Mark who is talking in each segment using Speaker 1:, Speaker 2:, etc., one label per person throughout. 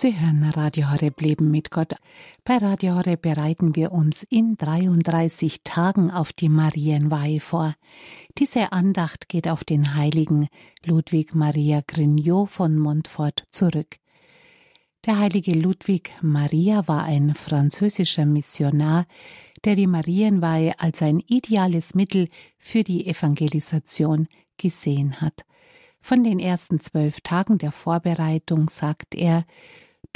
Speaker 1: Sie hören Radio Horeb Leben mit Gott. Bei Radio Horeb bereiten wir uns in 33 Tagen auf die Marienweihe vor. Diese Andacht geht auf den heiligen Ludwig Maria Grignot von Montfort zurück. Der heilige Ludwig Maria war ein französischer Missionar, der die Marienweihe als ein ideales Mittel für die Evangelisation gesehen hat. Von den ersten zwölf Tagen der Vorbereitung sagt er,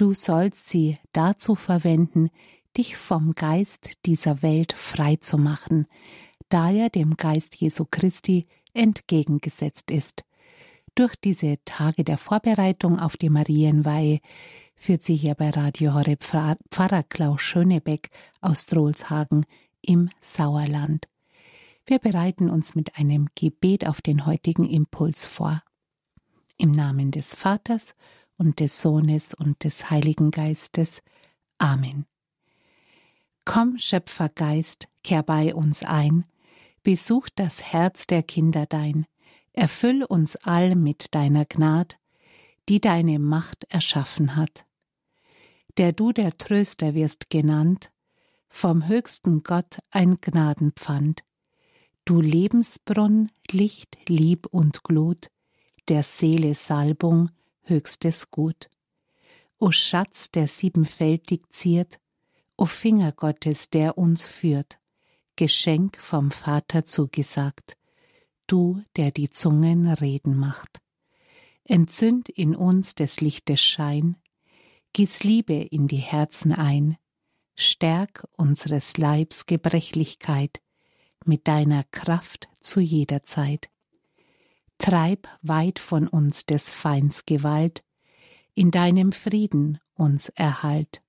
Speaker 1: du sollst sie dazu verwenden, dich vom Geist dieser Welt frei zu machen, da er dem Geist Jesu Christi entgegengesetzt ist. Durch diese Tage der Vorbereitung auf die Marienweihe führt sie hier bei Radio Horeb Pfarrer Klaus Schönebeck aus Drolshagen im Sauerland. Wir bereiten uns mit einem Gebet auf den heutigen Impuls vor. Im Namen des Vaters und des Sohnes und des Heiligen Geistes. Amen. Komm, Schöpfergeist, kehr bei uns ein, besuch das Herz der Kinder dein, erfüll uns all mit deiner Gnad, die deine Macht erschaffen hat. Der du der Tröster wirst genannt, vom höchsten Gott ein Gnadenpfand, du Lebensbrunn, Licht, Lieb und Glut, der Seele Salbung, höchstes Gut. O Schatz, der siebenfältig ziert, o Finger Gottes, der uns führt, Geschenk vom Vater zugesagt, du, der die Zungen reden macht. Entzünd in uns des Lichtes Schein, gieß Liebe in die Herzen ein, stärk unseres Leibs Gebrechlichkeit mit deiner Kraft zu jeder Zeit. Treib weit von uns des Feinds Gewalt, in deinem Frieden uns erhalt,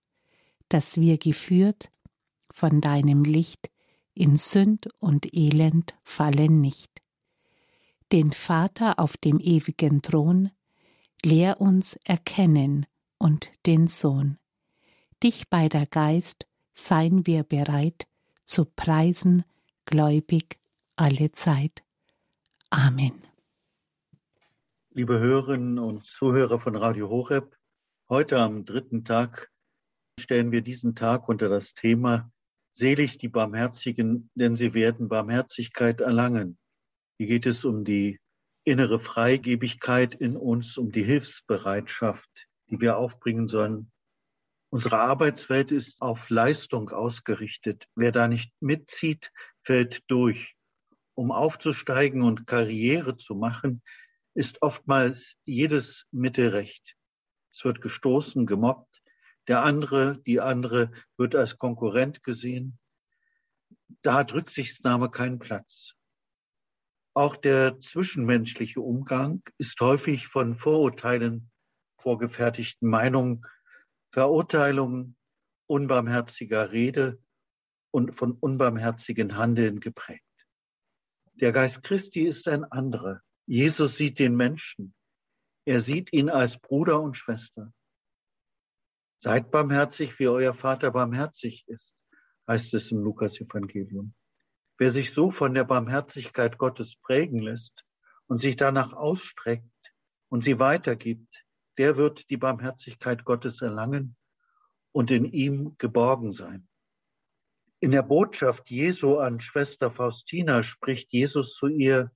Speaker 1: dass wir geführt von deinem Licht in Sünd und Elend fallen nicht. Den Vater auf dem ewigen Thron, lehr uns erkennen und den Sohn. Dich bei der Geist seien wir bereit zu preisen, gläubig alle Zeit. Amen.
Speaker 2: Liebe Hörerinnen und Zuhörer von Radio Horeb, heute am dritten Tag stellen wir diesen Tag unter das Thema Selig die Barmherzigen, denn sie werden Barmherzigkeit erlangen. Hier geht es um die innere Freigebigkeit in uns, um die Hilfsbereitschaft, die wir aufbringen sollen. Unsere Arbeitswelt ist auf Leistung ausgerichtet. Wer da nicht mitzieht, fällt durch. Um aufzusteigen und Karriere zu machen, ist oftmals jedes Mittelrecht. Es wird gestoßen, gemobbt. Der andere, die andere wird als Konkurrent gesehen. Da hat Rücksichtnahme keinen Platz. Auch der zwischenmenschliche Umgang ist häufig von Vorurteilen, vorgefertigten Meinungen, Verurteilungen, unbarmherziger Rede und von unbarmherzigen Handeln geprägt. Der Geist Christi ist ein anderer. Jesus sieht den Menschen. Er sieht ihn als Bruder und Schwester. Seid barmherzig, wie euer Vater barmherzig ist, heißt es im Lukas-Evangelium. Wer sich so von der Barmherzigkeit Gottes prägen lässt und sich danach ausstreckt und sie weitergibt, der wird die Barmherzigkeit Gottes erlangen und in ihm geborgen sein. In der Botschaft Jesu an Schwester Faustina spricht Jesus zu ihr,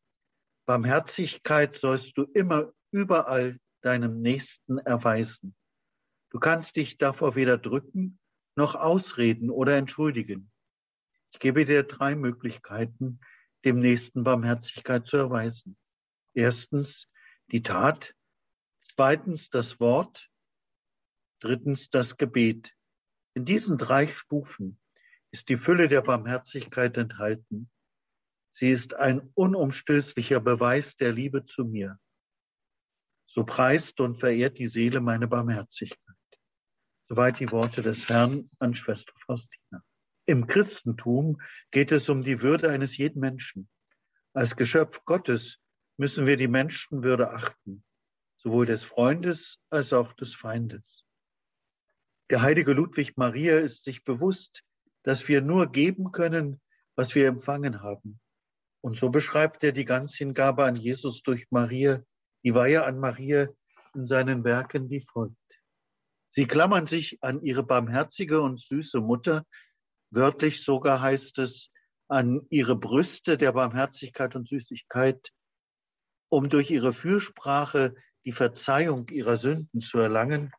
Speaker 2: Barmherzigkeit sollst du immer überall deinem Nächsten erweisen. Du kannst dich davor weder drücken noch ausreden oder entschuldigen. Ich gebe dir drei Möglichkeiten, dem Nächsten Barmherzigkeit zu erweisen. Erstens die Tat, zweitens das Wort, drittens das Gebet. In diesen drei Stufen ist die Fülle der Barmherzigkeit enthalten. Sie ist ein unumstößlicher Beweis der Liebe zu mir. So preist und verehrt die Seele meine Barmherzigkeit. Soweit die Worte des Herrn an Schwester Faustina. Im Christentum geht es um die Würde eines jeden Menschen. Als Geschöpf Gottes müssen wir die Menschenwürde achten, sowohl des Freundes als auch des Feindes. Der heilige Ludwig Maria ist sich bewusst, dass wir nur geben können, was wir empfangen haben. Und so beschreibt er die Ganzhingabe an Jesus durch Maria, die Weihe an Maria in seinen Werken wie folgt. Sie klammern sich an ihre barmherzige und süße Mutter, wörtlich sogar heißt es, an ihre Brüste der Barmherzigkeit und Süßigkeit, um durch ihre Fürsprache die Verzeihung ihrer Sünden zu erlangen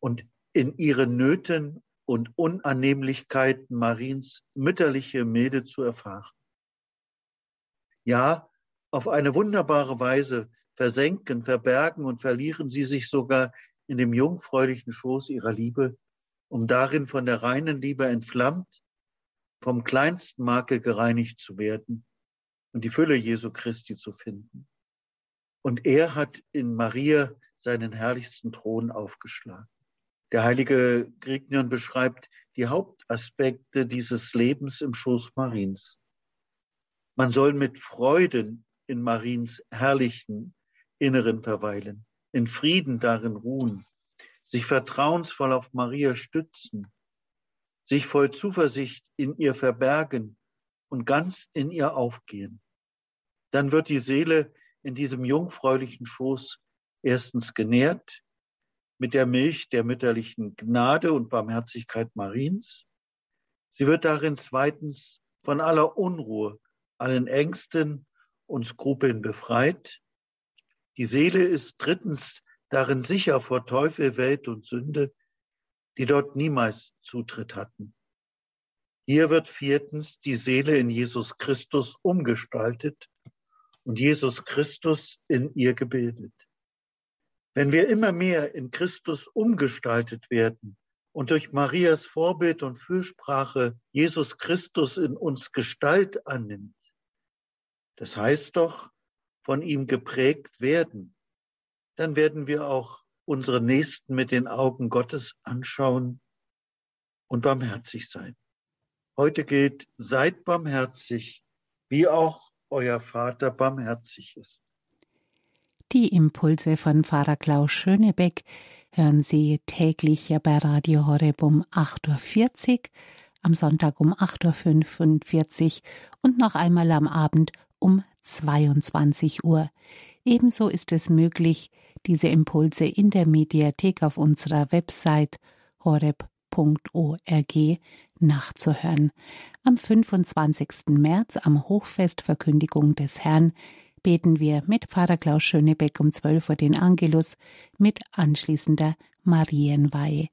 Speaker 2: und in ihren Nöten und Unannehmlichkeiten Mariens mütterliche Milde zu erfahren. Ja, auf eine wunderbare Weise versenken, verbergen und verlieren sie sich sogar in dem jungfräulichen Schoß ihrer Liebe, um darin von der reinen Liebe entflammt, vom kleinsten Makel gereinigt zu werden und die Fülle Jesu Christi zu finden. Und er hat in Maria seinen herrlichsten Thron aufgeschlagen. Der heilige Grignion beschreibt die Hauptaspekte dieses Lebens im Schoß Mariens. Man soll mit Freuden in Mariens herrlichen Inneren verweilen, in Frieden darin ruhen, sich vertrauensvoll auf Maria stützen, sich voll Zuversicht in ihr verbergen und ganz in ihr aufgehen. Dann wird die Seele in diesem jungfräulichen Schoß erstens genährt mit der Milch der mütterlichen Gnade und Barmherzigkeit Mariens. Sie wird darin zweitens von aller Unruhe, allen Ängsten und Skrupeln befreit. Die Seele ist drittens darin sicher vor Teufel, Welt und Sünde, die dort niemals Zutritt hatten. Hier wird viertens die Seele in Jesus Christus umgestaltet und Jesus Christus in ihr gebildet. Wenn wir immer mehr in Christus umgestaltet werden und durch Marias Vorbild und Fürsprache Jesus Christus in uns Gestalt annimmt, das heißt doch, von ihm geprägt werden, dann werden wir auch unsere Nächsten mit den Augen Gottes anschauen und barmherzig sein. Heute gilt, seid barmherzig, wie auch euer Vater barmherzig ist.
Speaker 1: Die Impulse von Pfarrer Klaus Schönebeck hören Sie täglich hier bei Radio Horeb um 8.40 Uhr, am Sonntag um 8.45 Uhr und noch einmal am Abend um 22 Uhr. Ebenso ist es möglich, diese Impulse in der Mediathek auf unserer Website horeb.org nachzuhören. Am 25. März, am Hochfest Verkündigung des Herrn, beten wir mit Pfarrer Klaus Schönebeck um 12 Uhr den Angelus mit anschließender Marienweihe.